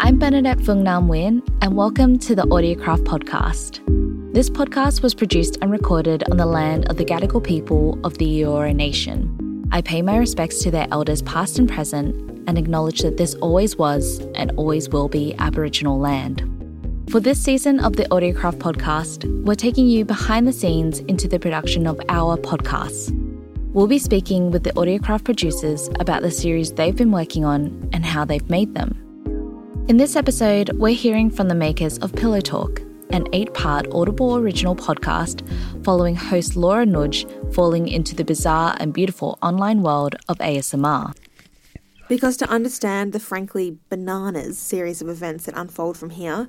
I'm Bernadette Fung Nam Win, and welcome to the Audiocraft podcast. This podcast was produced and recorded on the land of the Gadigal people of the Eora Nation. I pay my respects to their elders, past and present, and acknowledge that this always was and always will be Aboriginal land. For this season of the Audiocraft podcast, we're taking you behind the scenes into the production of our podcasts. We'll be speaking with the Audiocraft producers about the series they've been working on and how they've made them. In this episode, we're hearing from the makers of Pillow Talk, an eight part Audible original podcast following host Laura Nagy falling into the bizarre and beautiful online world of ASMR. Because to understand the frankly bananas series of events that unfold from here,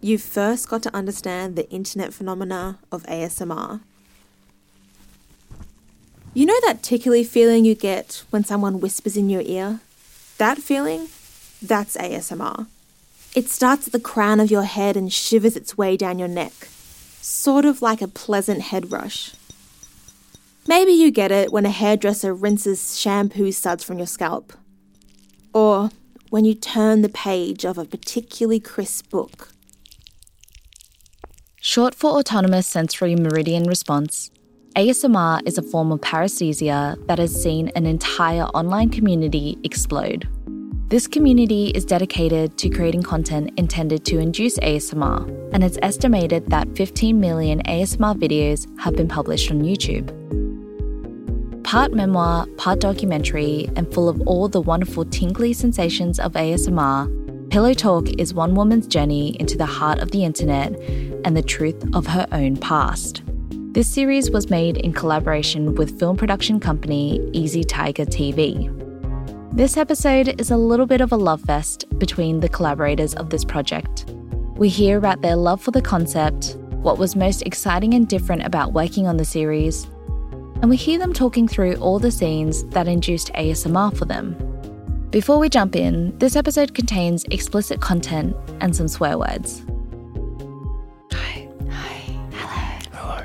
you've first got to understand the internet phenomena of ASMR. You know that tickly feeling you get when someone whispers in your ear? That feeling? That's ASMR. It starts at the crown of your head and shivers its way down your neck, sort of like a pleasant head rush. Maybe you get it when a hairdresser rinses shampoo suds from your scalp, or when you turn the page of a particularly crisp book. Short for Autonomous Sensory Meridian Response, ASMR is a form of paresthesia that has seen an entire online community explode. This community is dedicated to creating content intended to induce ASMR, and it's estimated that 15 million ASMR videos have been published on YouTube. Part memoir, part documentary, and full of all the wonderful tingly sensations of ASMR, Pillow Talk is one woman's journey into the heart of the internet and the truth of her own past. This series was made in collaboration with film production company Easy Tiger TV. This episode is a little bit of a love fest between the collaborators of this project. We hear about their love for the concept, what was most exciting and different about working on the series, and we hear them talking through all the scenes that induced ASMR for them. Before we jump in, this episode contains explicit content and some swear words. Hi. Hi. Hello. Hello.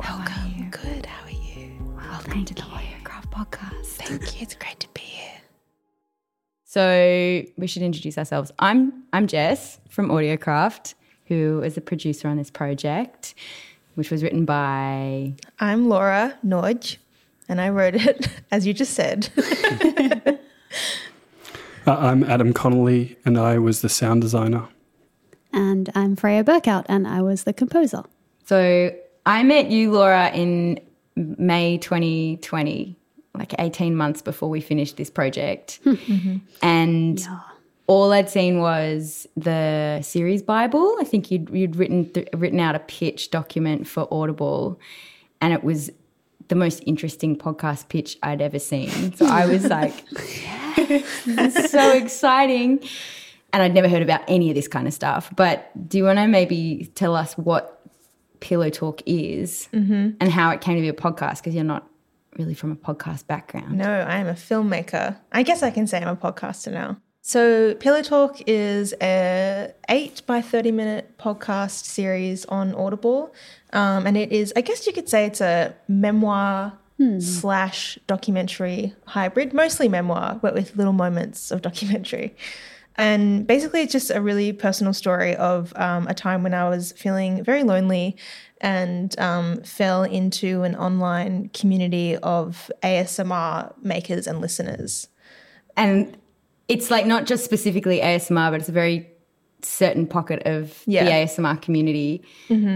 Welcome. How are you? Good, how are you? Welcome to the Audiocraft podcast. Thank you, it's So we should introduce ourselves. I'm I'm Jess from Audiocraft, who is a producer on this project, which was written by I'm Laura Nagy, and I wrote it, as you just said. Uh, I'm Adam Connolly, and I was the sound designer. And I'm Freya Berkhout, and I was the composer. So I met you, Laura, in May 2020, like 18 months before we finished this project. Mm-hmm. And all I'd seen was the series Bible. I think you'd, you'd written, th- written out a pitch document for Audible, and it was the most interesting podcast pitch I'd ever seen. So I was like, this is so exciting. And I'd never heard about any of this kind of stuff. But do you want to maybe tell us what Pillow Talk is mm-hmm. and how it came to be a podcast? Because you're not really from a podcast background. No, I am a filmmaker. I guess I can say I'm a podcaster now. So Pillow Talk is a eight by thirty minute podcast series on Audible, um, and it is I guess you could say it's a memoir slash documentary hybrid, mostly memoir, but with little moments of documentary. And basically, it's just a really personal story of um, a time when I was feeling very lonely and um, fell into an online community of ASMR makers and listeners. And it's like not just specifically ASMR, but it's a very certain pocket of Yeah. the ASMR community,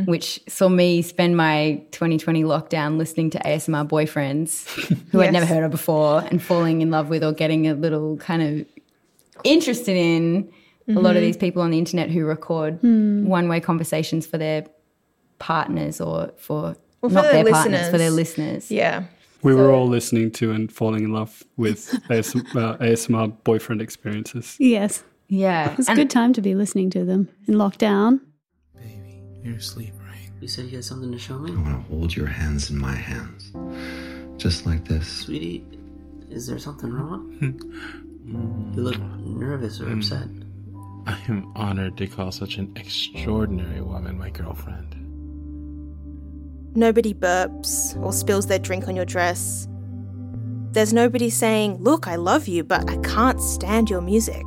which saw me spend my 2020 lockdown listening to ASMR boyfriends who I'd never heard of before and falling in love with or getting a little kind of interested in a lot of these people on the internet who record one way conversations for their partners or for Well, for not their their, partners, for their listeners. listeners. Yeah. We were all listening to and falling in love with ASM, uh, ASMR boyfriend experiences. Yes, Yeah. it's a good time to be listening to them in lockdown. Baby, you're asleep, right? You said you had something to show me? I want to hold your hands in my hands. Just like this. Sweetie, is there something wrong? you look nervous or hmm. upset. I am honored to call such an extraordinary woman my girlfriend. Nobody burps or spills their drink on your dress. There's nobody saying, Look, I love you, but I can't stand your music.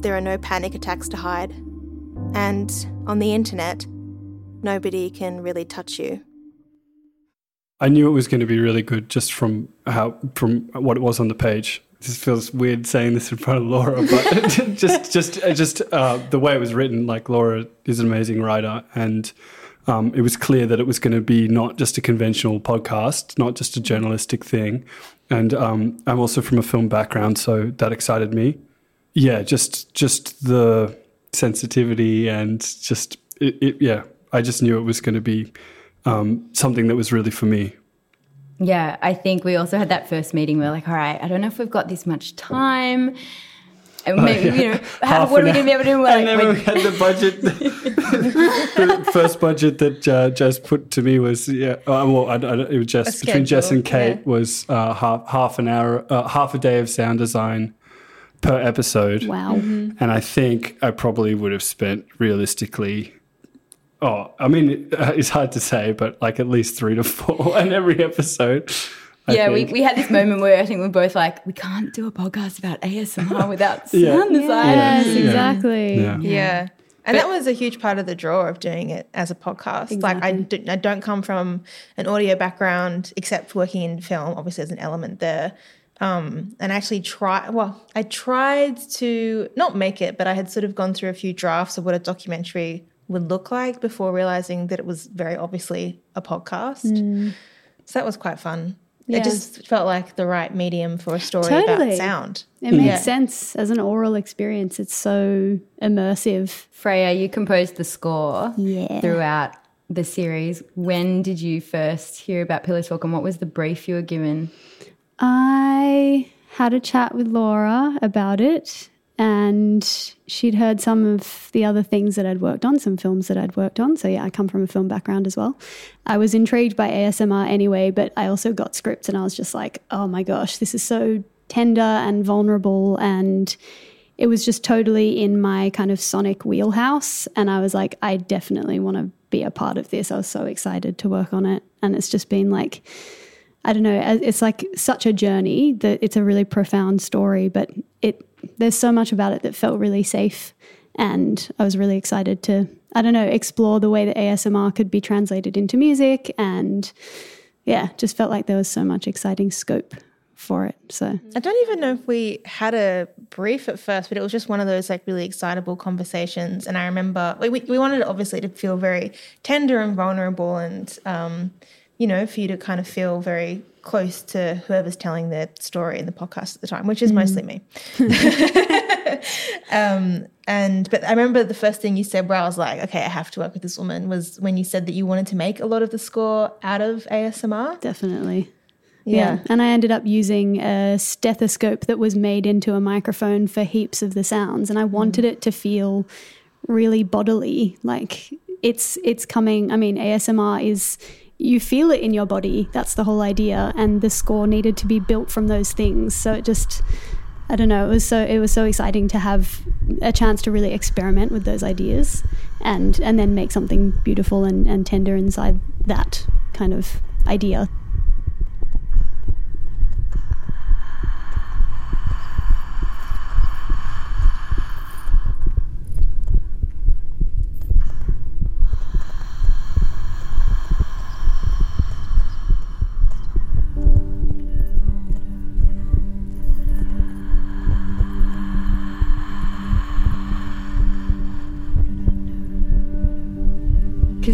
there are no panic attacks to hide. And on the internet, nobody can really touch you. I knew it was going to be really good just from how from what it was on the page. This feels weird saying this in front of Laura, but just just just uh, the way it was written. Like Laura is an amazing writer, and um, it was clear that it was going to be not just a conventional podcast, not just a journalistic thing. And um, I'm also from a film background, so that excited me. Yeah, just just the sensitivity and just it, it yeah. I just knew it was going to be um, something that was really for me. Yeah, I think we also had that first meeting. We are like, all right, I don't know if we've got this much time. And maybe, Oh, yeah. you know, how, what are we going to be able to do? We're and like, then we're- we had the budget. the first budget that uh, Jess put to me was yeah. Uh, well, I, I, it was Jess A between Jess and Kate yeah. was uh, half half an hour, uh, half a day of sound design per episode. Wow. And I think I probably would have spent realistically. Oh, I mean, uh, it's hard to say, but like at least three to four in every episode. I yeah, we, think. we had this moment where I think we're both like, we can't do a podcast about ASMR without sound Yeah. design. Yes, Yeah. exactly. Yeah. Yeah. And that was a huge part of the draw of doing it as a podcast. Like I, do, I don't come from an audio background, except working in film. Obviously, there's an element there. Um, and I actually try. Well, I tried to not make it, but I had sort of gone through a few drafts of what a documentary would look like before realizing that it was very obviously a podcast. Mm. So that was quite fun. Yeah. It just felt like the right medium for a story Totally. about sound. It makes Yeah. sense as an oral experience. It's so immersive. Freya, you composed the score Yeah. throughout the series. When did you first hear about Pillow Talk and what was the brief you were given? I had a chat with Laura about it, and she'd heard some of the other things that I'd worked on, some films that I'd worked on. So, yeah, I come from a film background as well. I was intrigued by ASMR anyway, but I also got scripts, and I was just like, oh my gosh, this is so tender and vulnerable. And it was just totally in my kind of sonic wheelhouse. And I was like, I definitely want to be a part of this. I was so excited to work on it. And it's just been like, I don't know, it's like such a journey that it's a really profound story, but it there's so much about it that felt really safe and I was really excited to I don't know, explore the way that ASMR could be translated into music and yeah, just felt like there was so much exciting scope for it. So I don't even know if we had a brief at first, but it was just one of those like really excitable conversations. And I remember we, we wanted obviously to feel very tender and vulnerable and, um, you know, for you to kind of feel very close to whoever's telling their story in the podcast at the time, which is mostly me. um, and but I remember the first thing you said where I was like, okay, I have to work with this woman was when you said that you wanted to make a lot of the score out of ASMR. definitely. Yeah. And I ended up using a stethoscope that was made into a microphone for heaps of the sounds. And I wanted it to feel really bodily. Like it's it's coming I mean, ASMR is you feel it in your body. That's the whole idea. And the score needed to be built from those things. So it just I don't know, it was so it was so exciting to have a chance to really experiment with those ideas and and then make something beautiful and, and tender inside that kind of idea.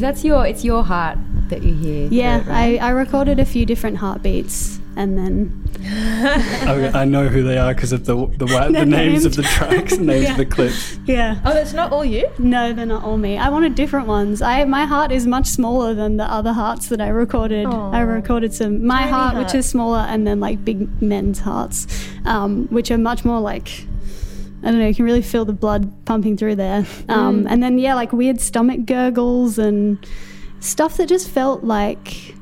Because that's your, it's your heart that you hear. Yeah, right? I, I recorded a few different heartbeats and then I, I know who they are because of the the, wa- the They're names of the tracks, and names Yeah. of the clips. yeah. Oh, that's not all you? No, they're not all me. I wanted different ones. I my heart is much smaller than the other hearts that I recorded. I recorded some my Tiny heart, which is smaller, and then like big men's hearts, um, which are much more like I don't know. You can really feel the blood pumping through there. Um, mm. And then yeah, like weird stomach gurgles and stuff that just felt like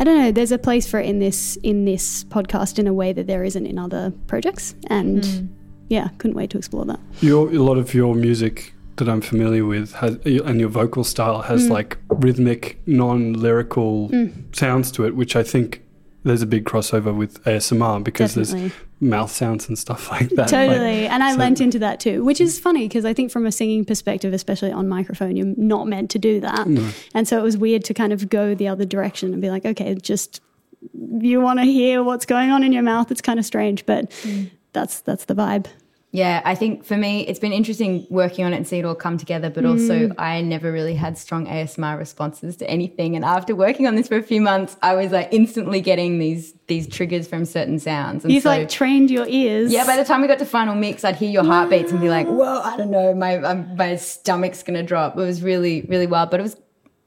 I don't know. There's a place for it in this in this podcast in a way that there isn't in other projects, and mm. yeah, couldn't wait to explore that. Your a lot of your music that I'm familiar with has, and your vocal style has mm. like rhythmic, non-lyrical sounds to it, which I think there's a big crossover with ASMR because Definitely. there's mouth sounds and stuff like that. Totally. Like, and I so- lent into that too, which is funny because I think from a singing perspective, especially on microphone, you're not meant to do that. And so it was weird to kind of go the other direction and be like, okay, just you want to hear what's going on in your mouth. It's kind of strange, but mm. that's that's the vibe. Yeah, I think for me, it's been interesting working on it and see it all come together, but also mm. I never really had strong ASMR responses to anything. And after working on this for a few months, I was like instantly getting these these triggers from certain sounds. And You've so, like trained your ears. yeah, by the time we got to final mix, I'd hear your heartbeats and be like, mm. "Whoa, I don't know, my um, my stomach's gonna drop." It was really really wild, but it was,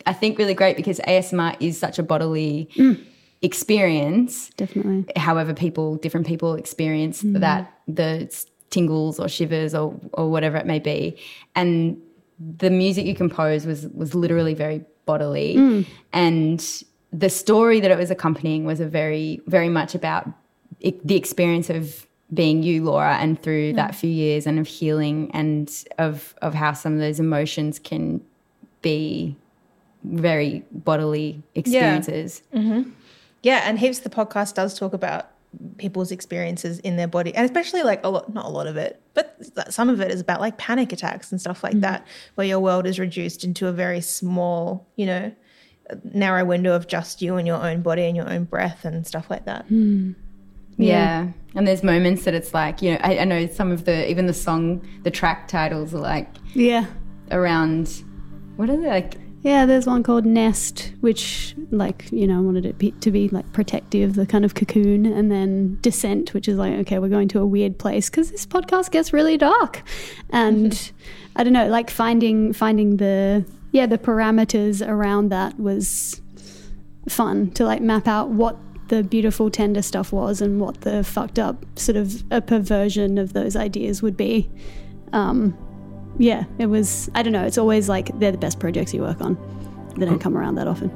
I think, really great because ASMR is such a bodily mm. experience definitely. however people different people experience that the tingles or shivers or or whatever it may be. And the music you composed was was literally very bodily. Mm. And the story that it was accompanying was a very very much about it, the experience of being you Laura and through mm. that few years and of healing and of of how some of those emotions can be very bodily experiences. Mm-hmm. Yeah, and heaps of the podcast does talk about people's experiences in their body, and especially like a lot, not a lot of it, but some of it is about like panic attacks and stuff like mm-hmm. that, where your world is reduced into a very small, you know, narrow window of just you and your own body and your own breath and stuff like that. Hmm. Yeah. And there's moments that it's like, you know, I, I know some of the, even the song, the track titles are like Yeah. around, what are they like? Yeah, there's one called Nest, which, like, you know, I wanted it be, to be like protective, the kind of cocoon, and then Descent, which is like, okay, we're going to a weird place because this podcast gets really dark, and I don't know, like finding finding the yeah the parameters around that was fun to like map out what the beautiful tender stuff was and what the fucked up sort of a perversion of those ideas would be. Um, yeah, it was. I don't know. It's always like they're the best projects you work on. They don't come around that often.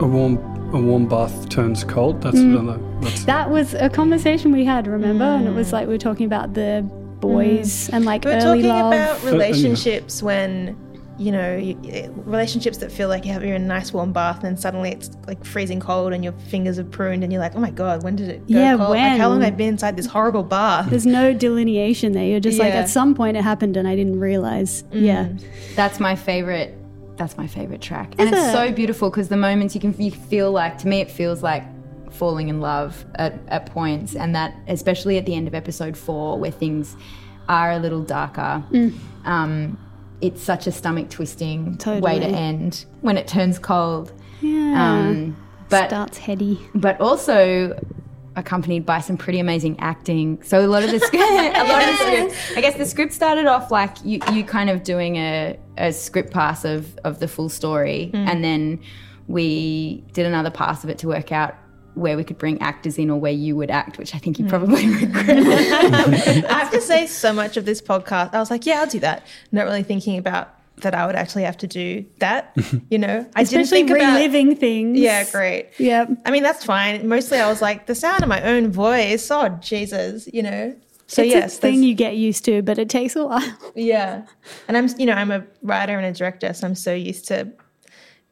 a warm a warm bath turns cold. That's Mm. another. That's That was a conversation we had, remember? And it was like we were talking about the boys mm. and like We're early talking love. about oh, oh, relationships when, you know, you, relationships that feel like you have you're in a nice warm bath and suddenly it's like freezing cold and your fingers are pruned and you're like, oh my god, when did it go Yeah, cold? Like, how long when? have I been inside this horrible bath? There's no delineation there. You're just like at some point it happened and I didn't realize. Mm. Yeah. That's my favorite. That's my favorite track, and it's it? so beautiful because the moments you can you feel like to me it feels like falling in love at, at points, and that especially at the end of episode four where things are a little darker. Um, it's such a stomach twisting way to end when it turns cold. Yeah. Um, but Starts heady. but also accompanied by some pretty amazing acting. So a lot of the script, a lot of the script, I guess the script started off like you, you kind of doing a, a script pass of, of the full story. And then we did another pass of it to work out where we could bring actors in or where you would act, which I think you hmm. probably regret. I have to say, so much of this podcast, I was like, yeah, I'll do that. Not really thinking about that I would actually have to do that. You know, I didn't Especially think about. reliving things. Yeah, great. Yeah, I mean, that's fine. Mostly, I was like, the sound of my own voice. Oh, Jesus, you know. So it's yes, a thing you get used to, but it takes a while. yeah. And I'm, you know, I'm a writer and a director, so I'm so used to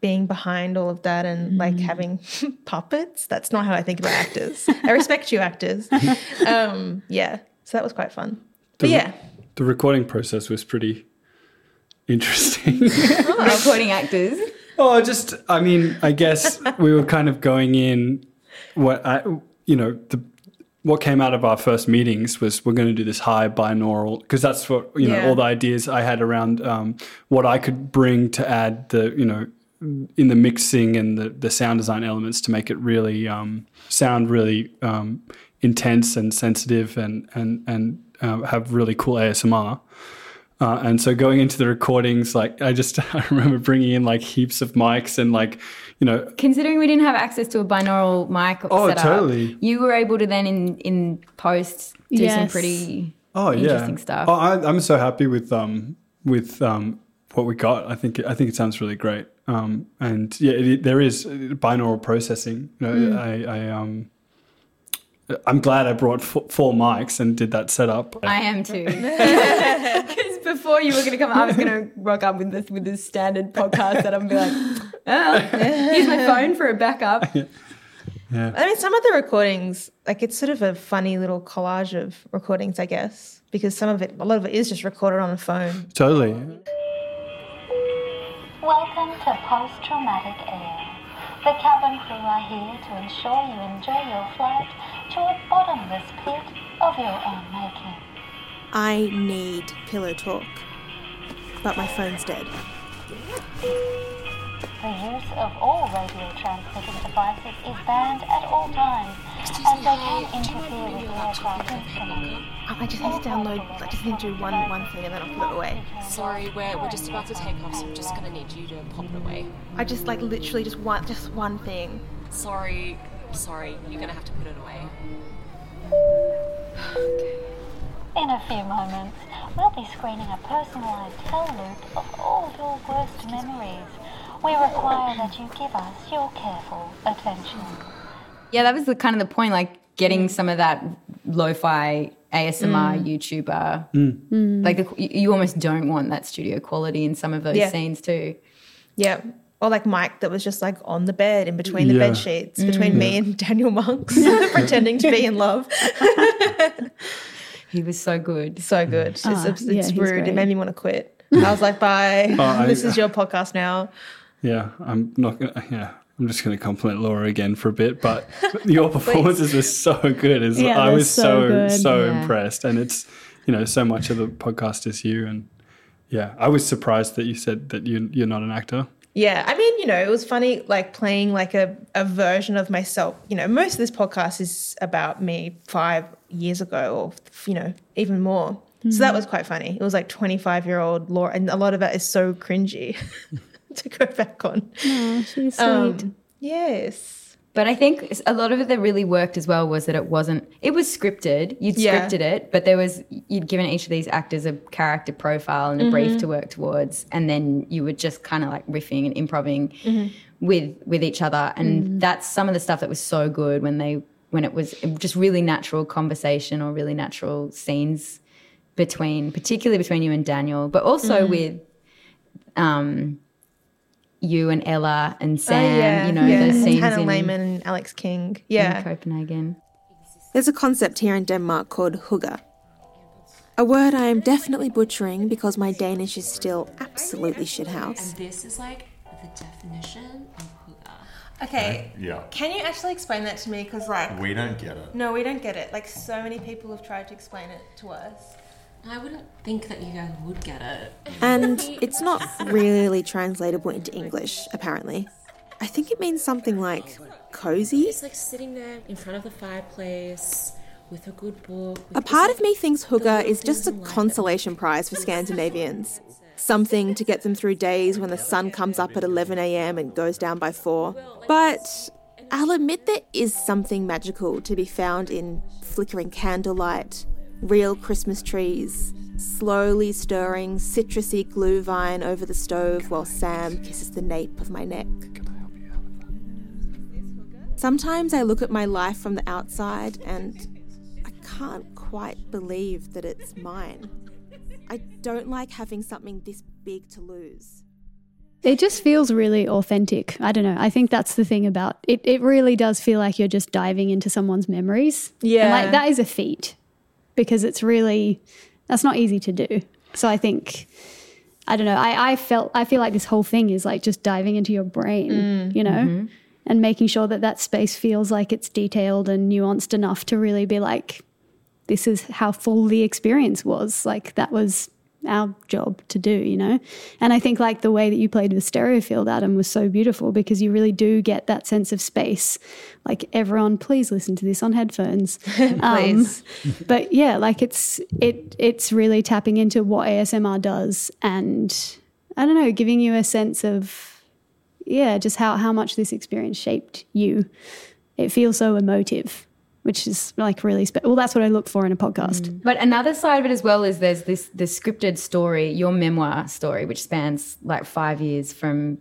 being behind all of that and like having puppets. That's not how I think about actors. I respect you, actors. Um, yeah. So that was quite fun. But yeah, the recording process was pretty interesting. Recording actors. oh, just I mean, I guess we were kind of going in what I, you know, the what came out of our first meetings was we're going to do this high binaural because that's what you know Yeah. all the ideas I had around um, what I could bring to add the you know in the mixing and the, the sound design elements to make it really um, sound really um, intense and sensitive and and and uh, have really cool ASMR. Uh, and so going into the recordings, like I just I remember bringing in like heaps of mics and like you know Considering we didn't have access to a binaural mic Oh, setup, totally. you were able to then in in post do some pretty oh yeah interesting stuff. Oh, I, I'm so happy with um with um what we got. I think I think it sounds really great. Um and yeah, it, there is binaural processing. You know, Mm. I I um I'm glad I brought f- four mics and did that setup. I am too. Because before you were going to come, I was going to rock up with this with this standard podcast that I'm be like, oh, here's my phone for a backup. Yeah. I mean, some of the recordings, like it's sort of a funny little collage of recordings, I guess, because some of it, a lot of it is just recorded on a phone. Totally. Welcome to Post Traumatic Air. The cabin crew are here to ensure you enjoy your flight to a bottomless pit of your own making. I need pillow talk, but my phone's dead. The use of all radio transmitting devices is banned at all times, as they can interfere with the aircraft instruments. I just need to download, I just need to do one, one thing and then I'll put it away. Sorry, we're, we're just about to take off, so I'm just gonna need you to pop it away. I just like literally just one, just one thing. Sorry, sorry, you're gonna have to put it away. In a few moments, we'll be screening a personalised hell loop of all your worst memories. We require that you give us your careful attention. Yeah, that was the kind of the point, like getting mm. some of that lo-fi ASMR mm. YouTuber. Mm. Like the, you you almost don't want that studio quality in some of those Yeah. scenes too. Yeah. Or like Mike that was just like on the bed in between the Yeah. bed sheets, between me and Daniel Monks, pretending to be in love. He was so good. So good. It's, Ah, it's, yeah, it's rude. It made me want to quit. I was like, bye. I- this is your podcast now. Yeah, I'm not gonna. Yeah, I'm just gonna compliment Laura again for a bit, but your performances were so good. As Yeah, I was so so so Yeah. impressed, and it's you know so much of the podcast is you, and yeah, I was surprised that you said that you you're not an actor. Yeah, I mean, you know, it was funny like playing like a, a version of myself. You know, most of this podcast is about me five years ago or, you know, even more. So that hmm. was quite funny. It was like 25 year old Laura, and a lot of it is so cringy to go back on. Oh, she's sweet. Um, yes. But I think a lot of it that really worked as well was that it wasn't. It was scripted. You'd Yeah. scripted it, but there was you'd given each of these actors a character profile and a brief to work towards, and then you were just kind of like riffing and improvising with with each other, and that's some of the stuff that was so good when they when it was just really natural conversation or really natural scenes between, particularly between you and Daniel, but also with um, you and Ella and oh, Sam. oh, yeah. You know yeah. those scenes Hannah in, Lehman and Alex King. in Yeah. Copenhagen. There's a concept here in Denmark called hugger. A word I am definitely butchering because my Danish is still absolutely shithouse. And this is like the definition of hygge. Okay. Yeah. Can you actually explain that to me? Because, like, We don't get it. no, we don't get it. Like, so many people have tried to explain it to us. I wouldn't think that you guys would get it. And it's not really translatable into English, apparently. I think it means something like cozy. It's like sitting there in front of the fireplace with a good book. A part of me thinks little is just a things in life that consolation prize for Scandinavians. Something to get them through days when the sun comes up at 11am and goes down by 4. But I'll admit there is something magical to be found in flickering candlelight, real Christmas trees, slowly stirring citrusy glühwein over the stove while Sam kisses the nape of my neck. Sometimes I look at my life from the outside and I can't quite believe that it's mine. I don't like having something this big to lose. It just feels really authentic. I don't know. I think that's the thing about it. It really does feel like you're just diving into someone's memories. And Yeah. like that is a feat because it's really, that's not easy to do. So I think, I don't know. I, I felt, I feel like this whole thing is like just diving into your brain, mm, you know, mm-hmm. and making sure that that space feels like it's detailed and nuanced enough to really be like, this is how full the experience was. Like that was our job to do, you know? And I think like the way that you played with Stereofield, Adam, was so beautiful because you really do get that sense of space. Like everyone, please listen to this on headphones. Please. Um, but yeah, like it's it it's really tapping into what ASMR does and I don't know, giving you a sense of yeah, just how, how much this experience shaped you. It feels so emotive, which is like really spe- well. That's what I look for in a podcast. But another side of it as well is there's this the scripted story, your memoir story, which spans like five years from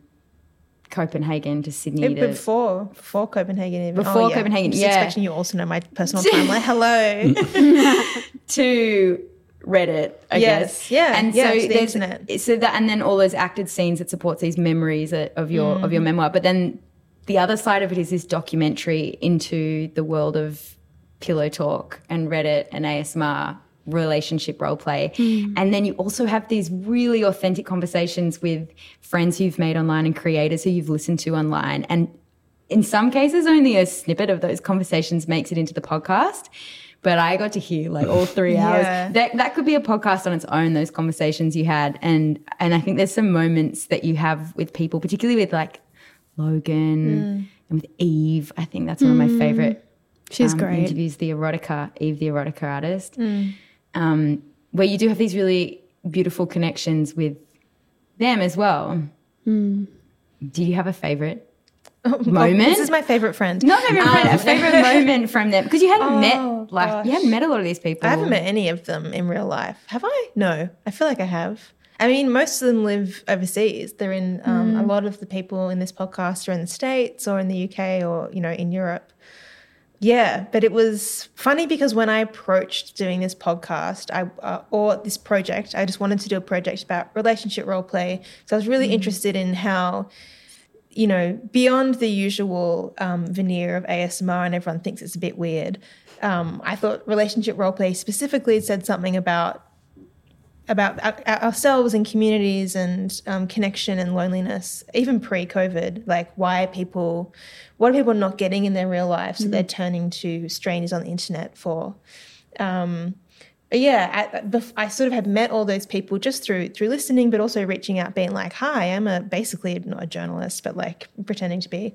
Copenhagen to Sydney. It- to, before before Copenhagen even. Before Oh, yeah. Copenhagen, Just yeah. expecting you also know my personal timeline. Hello. to Reddit, I Yes, guess. yeah, and yeah, so the there's internet. so that, and then all those acted scenes that supports these memories of of your of Mm. your memoir. But then the other side of it is this documentary into the world of pillow talk and Reddit and ASMR relationship role play. Mm. And then you also have these really authentic conversations with friends who you've made online and creators who you've listened to online. And in some cases, only a snippet of those conversations makes it into the podcast. But I got to hear like all three hours. Yeah. That that could be a podcast on its own. Those conversations you had, and and I think there's some moments that you have with people, particularly with like Logan Mm. and with Eve. I think that's one of my Mm. favorite. She's um, great. Interviews the erotica, Eve, the erotica artist, Mm. um, where you do have these really beautiful connections with them as well. Mm. Do you have a favorite Oh, moment? This is my favorite friend. Not favorite friend, a Um, favorite moment from them because you hadn't Oh, met like you hadn't met a lot of these people. I haven't met any of them in real life. Have I? No. I feel like I have. I mean, most of them live overseas. They're in um, Mm. a lot of the people in this podcast are in the States or in the UK or, you know, in Europe. Yeah, but it was funny because when I approached doing this podcast, I uh, or this project, I just wanted to do a project about relationship role play. So I was really interested in how, you know, beyond the usual um, veneer of ASMR, and everyone thinks it's a bit weird. Um, I thought relationship role play specifically said something about about our- ourselves and communities and um, connection and loneliness, even pre-COVID. Like, why are people, what are people not getting in their real lives that they're turning to strangers on the internet for? Um, yeah, I, I sort of had met all those people just through through listening, but also reaching out, being like, "Hi, I'm a basically not a journalist, but like pretending to be."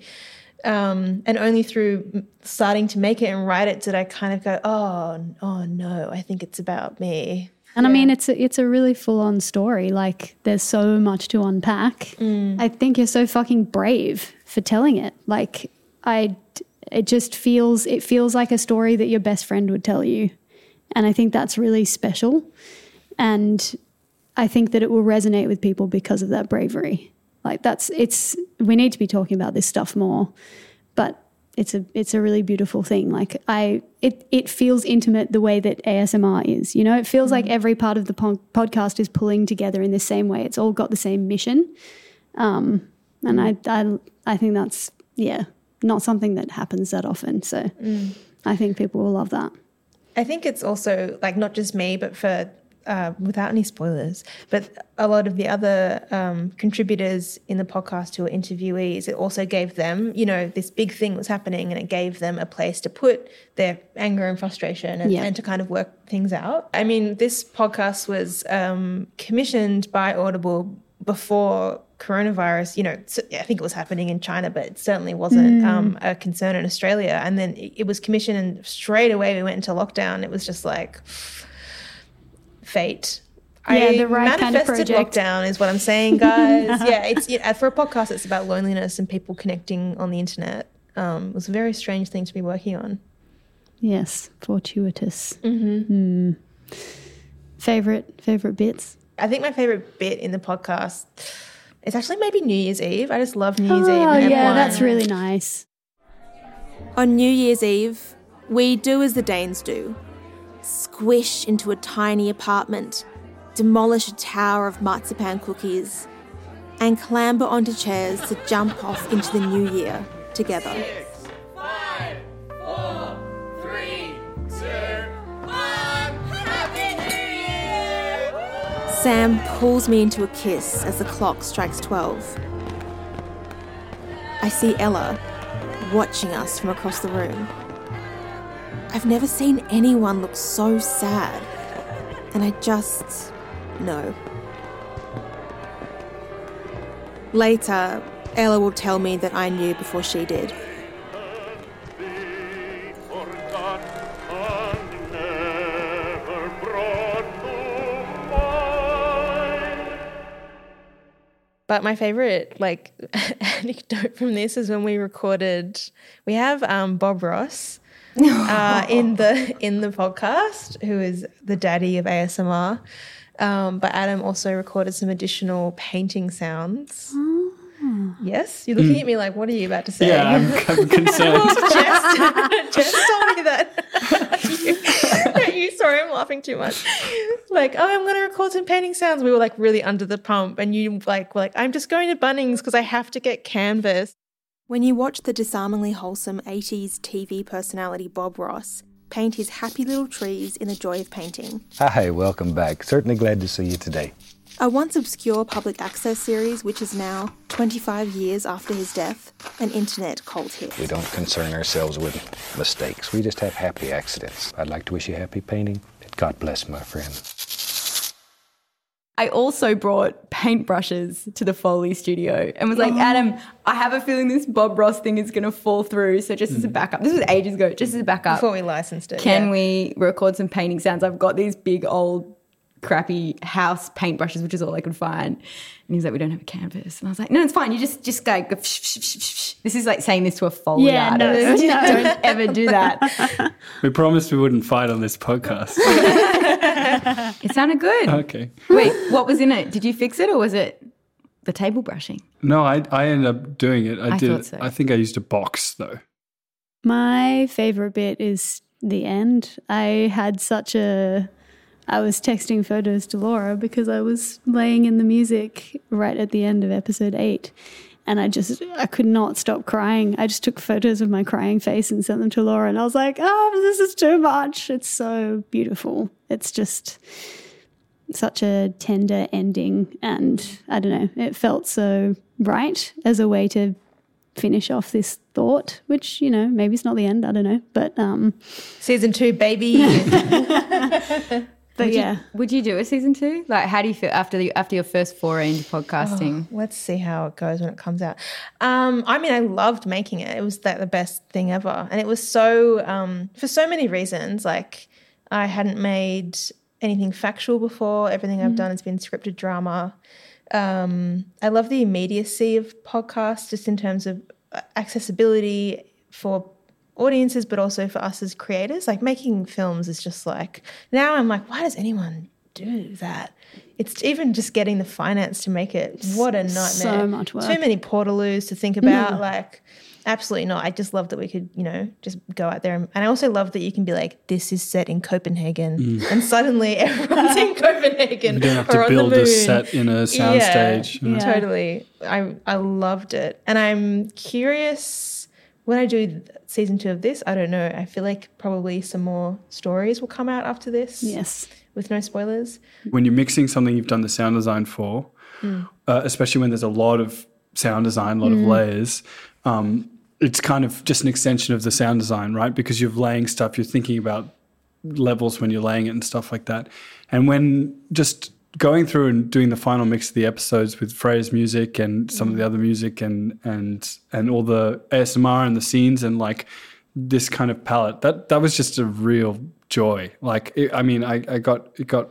Um, and only through starting to make it and write it did I kind of go, "Oh, oh no, I think it's about me." And I mean, it's a, it's a really full on story. Like, there's so much to unpack. Mm. I think you're so fucking brave for telling it. Like, I, it just feels it feels like a story that your best friend would tell you, and I think that's really special. And I think that it will resonate with people because of that bravery. Like, that's it's we need to be talking about this stuff more, it's a it's a really beautiful thing. Like I, it it feels intimate the way that ASMR is. You know, it feels like every part of the po- podcast is pulling together in the same way. It's all got the same mission, um, and I, I I think that's yeah not something that happens that often. So Mm. I think people will love that. I think it's also like not just me, but for uh, without any spoilers, but a lot of the other um, contributors in the podcast who are interviewees, it also gave them, you know, this big thing was happening and it gave them a place to put their anger and frustration and, Yeah. and to kind of work things out. I mean, this podcast was um, commissioned by Audible before coronavirus, you know, I think it was happening in China, but it certainly wasn't Mm. um, a concern in Australia. And then it, it was commissioned, and straight away we went into lockdown. It was just like fate. Yeah, I the right kind of manifested project. lockdown is what I'm saying, guys. yeah, it's yeah, for a podcast. It's about loneliness and people connecting on the internet. Um, it was a very strange thing to be working on. Yes, fortuitous. Mhm. Mm. Favorite favorite bits. I think my favorite bit in the podcast is actually maybe New Year's Eve. I just love New Year's Eve. Oh yeah, everyone- that's really nice. On New Year's Eve, we do as the Danes do squish into a tiny apartment, demolish a tower of marzipan cookies, and clamber onto chairs to jump off into the new year together. Sam pulls me into a kiss as the clock strikes 12. I see Ella watching us from across the room. I've never seen anyone look so sad, and I just know. Later, Ella will tell me that I knew before she did. But my favorite like anecdote from this is when we recorded. We have um, Bob Ross uh, in the in the podcast, who is the daddy of ASMR. Um, but Adam also recorded some additional painting sounds. Yes? You're looking at me like, what are you about to say? Yeah, I'm, I'm concerned. Jess, Jess told me that. Are you, sorry, I'm laughing too much. Like, oh, I'm going to record some painting sounds. We were like really under the pump, and you like were like, I'm just going to Bunnings because I have to get canvas. When you watch the disarmingly wholesome 80s TV personality Bob Ross paint his happy little trees in the joy of painting, Hi, welcome back. Certainly glad to see you today. a once obscure public access series which is now, 25 years after his death, an internet cult hit. We don't concern ourselves with mistakes. We just have happy accidents. I'd like to wish you happy painting. God bless, my friend. I also brought paintbrushes to the Foley studio and was like, Adam, I have a feeling this Bob Ross thing is going to fall through. So just as a mm. backup, this was ages ago, just as a backup. Before we licensed it. Can yeah. we record some painting sounds? I've got these big old crappy house paintbrushes, which is all I could find. And he's like, we don't have a canvas. And I was like, no, it's fine. You just just go. go psh, psh, psh, psh. This is like saying this to a Foley Yeah, no, artist. no. Don't ever do that. we promised we wouldn't fight on this podcast. It sounded good. okay. Wait, what was in it? Did you fix it or was it the table brushing? No, I I ended up doing it. I, I did. thought so. I think I used a box though. My favorite bit is the end. I had such a. I was texting photos to Laura because I was laying in the music right at the end of episode eight. And I just, I could not stop crying. I just took photos of my crying face and sent them to Laura. And I was like, oh, this is too much. It's so beautiful. It's just such a tender ending. And I don't know, it felt so right as a way to finish off this thought, which, you know, maybe it's not the end. I don't know. But, um, Season two, baby. but would yeah. You, would you do a season two? Like, how do you feel after the after your first foray into podcasting? Let's see how it goes when it comes out. Um, I mean, I loved making it. It was like the best thing ever, and it was so um, for so many reasons. Like, I hadn't made anything factual before. Everything I've done has been scripted drama. Um, I love the immediacy of podcasts, just in terms of uh, accessibility for audiences, but also for us as creators. Like making films is just like now I'm like, why does anyone do that? It's even just getting the finance to make it. What a nightmare! So much work. Too many portaloos to think about. Mm. Like, absolutely not. I just love that we could, you know, just go out there. And, and I also love that you can be like, this is set in Copenhagen, mm. and suddenly everyone's in Copenhagen You don't have or to build a set in a soundstage. you know. Yeah. Totally. I I loved it. And I'm curious when I do th- season two of this, I don't know. I feel like probably some more stories will come out after this. Yes. With no spoilers. when you're mixing something you've done the sound design for, Mm. uh, especially when there's a lot of sound design, a lot of layers, um, it's kind of just an extension of the sound design, right? Because you're laying stuff, you're thinking about levels when you're laying it and stuff like that. And when just going through and doing the final mix of the episodes with Freya's music and some of the mm. other music and and and all the ASMR and the scenes and like this kind of palette, that that was just a real joy. Like it, I mean, I, I got it got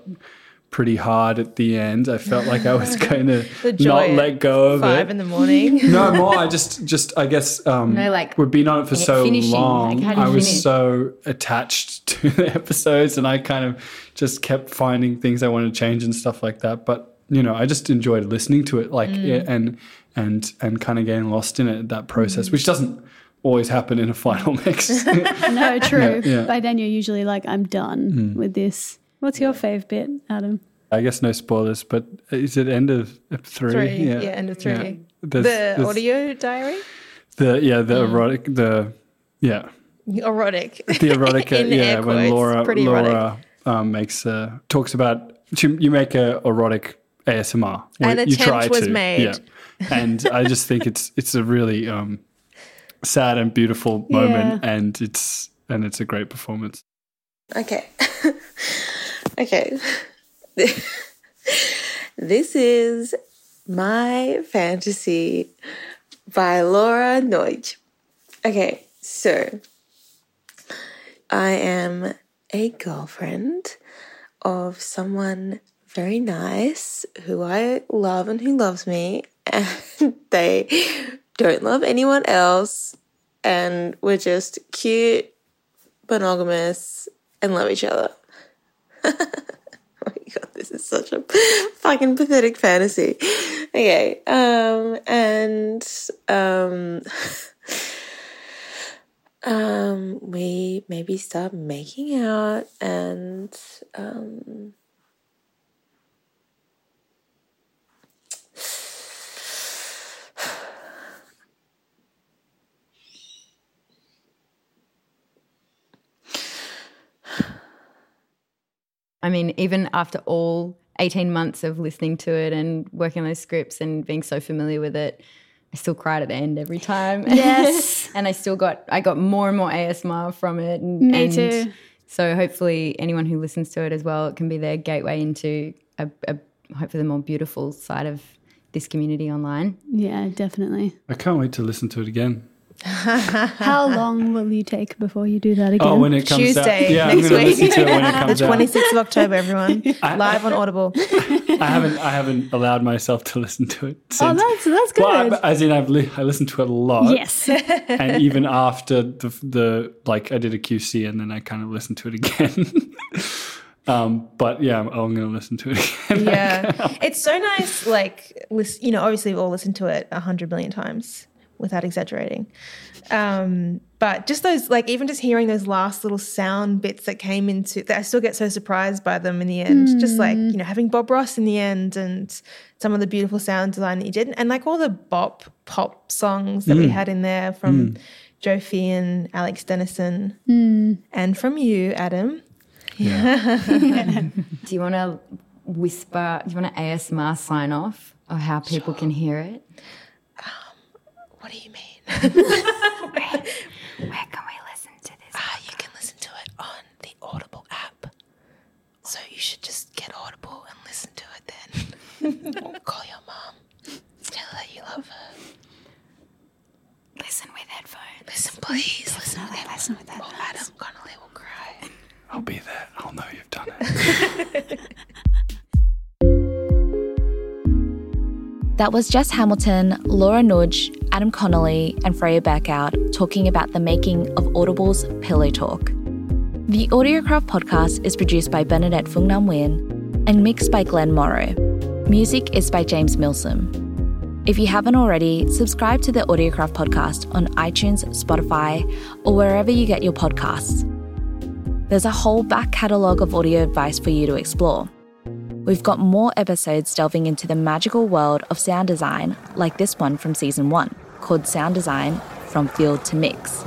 pretty hard at the end. I felt like I was going to not let go of Five it. in the morning. no more. I just, just, I guess, um, No, like, we've been on it for so finishing, long. like, how do you I was finish? so attached to the episodes, and I kind of just kept finding things I wanted to change and stuff like that. But you know, I just enjoyed listening to it, like, Mm. yeah, and and and kind of getting lost in it. That process, Mm. which doesn't always happen in a final mix. No, true. Yeah, yeah. By then you're usually like, I'm done with this. What's your fave bit, Adam? I guess no spoilers, but is it end of three? Three. Yeah, end of three. There's- the there's audio diary? the yeah, the Mm. erotic, the yeah, Erotic. the erotica, In yeah. air When Laura. Laura um, makes uh, talks about you you make a erotic ASMR. Or An you attempt try was to, made. Yeah. And I just think it's it's a really um, sad and beautiful moment, Yeah. and it's and it's a great performance. Okay. okay. this is My Fantasy by Laura Nagy. Okay, so I am a girlfriend of someone very nice who I love and who loves me, and they don't love anyone else, and we're just cute, monogamous, and love each other. oh my god, this is such a fucking pathetic fantasy. Okay. Um, and um, um, we maybe start making out and um. I mean, even after all 18 months of listening to it and working on those scripts and being so familiar with it, I still cried at the end every time. Yes. and I still got I got more and more ASMR from it. And, Me and too. So hopefully anyone who listens to it as well, it can be their gateway into a, a hopefully the more beautiful side of this community online. Yeah, definitely. I can't wait to listen to it again. How long will you take before you do that again? Oh, when it comes Tuesday out. Yeah, next week. to it when it the comes out. 26th of October, everyone. Live on Audible. I haven't I haven't allowed myself to listen to it since. Oh, that's that's good. Well, I, as in, I've li- I listened to it a lot. yes. and even after the the like, I did a QC and then I kind of listened to it again. um, but yeah, I'm, I'm going to listen to it again. Yeah. it's so nice. Like, lis- you know, obviously we've all listened to it a hundred million times without exaggerating. Um, but just those, like, even just hearing those last little sound bits that came into that, I still get so surprised by them in the end. Just like, you know, having Bob Ross in the end and some of the beautiful sound design that you did, and like all the bop pop songs that we Mm. had in there from Mm. Joe Fee and Alex Dennison, Mm. and from you, Adam. Yeah. do you want to whisper? Do you want to ASMR sign off or how people can hear it? What do you mean? Where can we listen to this? Ah, you can listen to it on the Audible app. So you should just get Audible and listen to it then. Or Call your mom. Tell her you love her. Listen with headphones. Listen, please. Listen with headphones. Listen with headphones. Oh, Adam Connolly will cry. I'll be there. I'll know you've done it. That was Jess Hamilton, Laura Nagy, Adam Connolly, and Freya Berkhout talking about the making of Audible's Pillow Talk. The Audiocraft podcast is produced by Bernadette Fung Nam Nguyen and mixed by Glenn Morrow. Music is by James Milsom. If you haven't already, subscribe to the Audiocraft podcast on iTunes, Spotify, or wherever you get your podcasts. There's a whole back catalogue of audio advice for you to explore. We've got more episodes delving into the magical world of sound design, like this one from season one, called Sound Design From Field to Mix.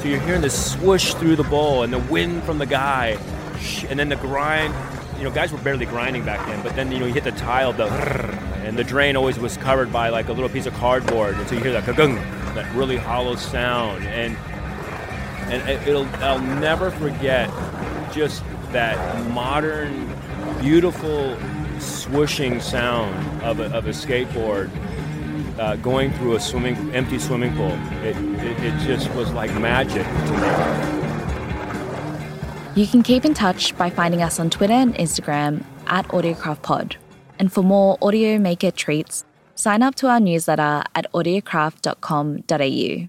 So you're hearing this swoosh through the bowl and the wind from the guy, and then the grind. You know, guys were barely grinding back then, but then you know you hit the tile, the and the drain always was covered by like a little piece of cardboard, and so you hear that kagung, that really hollow sound, and and it- it'll I'll never forget just that modern, beautiful swooshing sound of a, of a skateboard uh, going through a swimming empty swimming pool. It, it, it just was like magic to me. You can keep in touch by finding us on Twitter and Instagram at AudiocraftPod. And for more audio maker treats, sign up to our newsletter at audiocraft.com.au.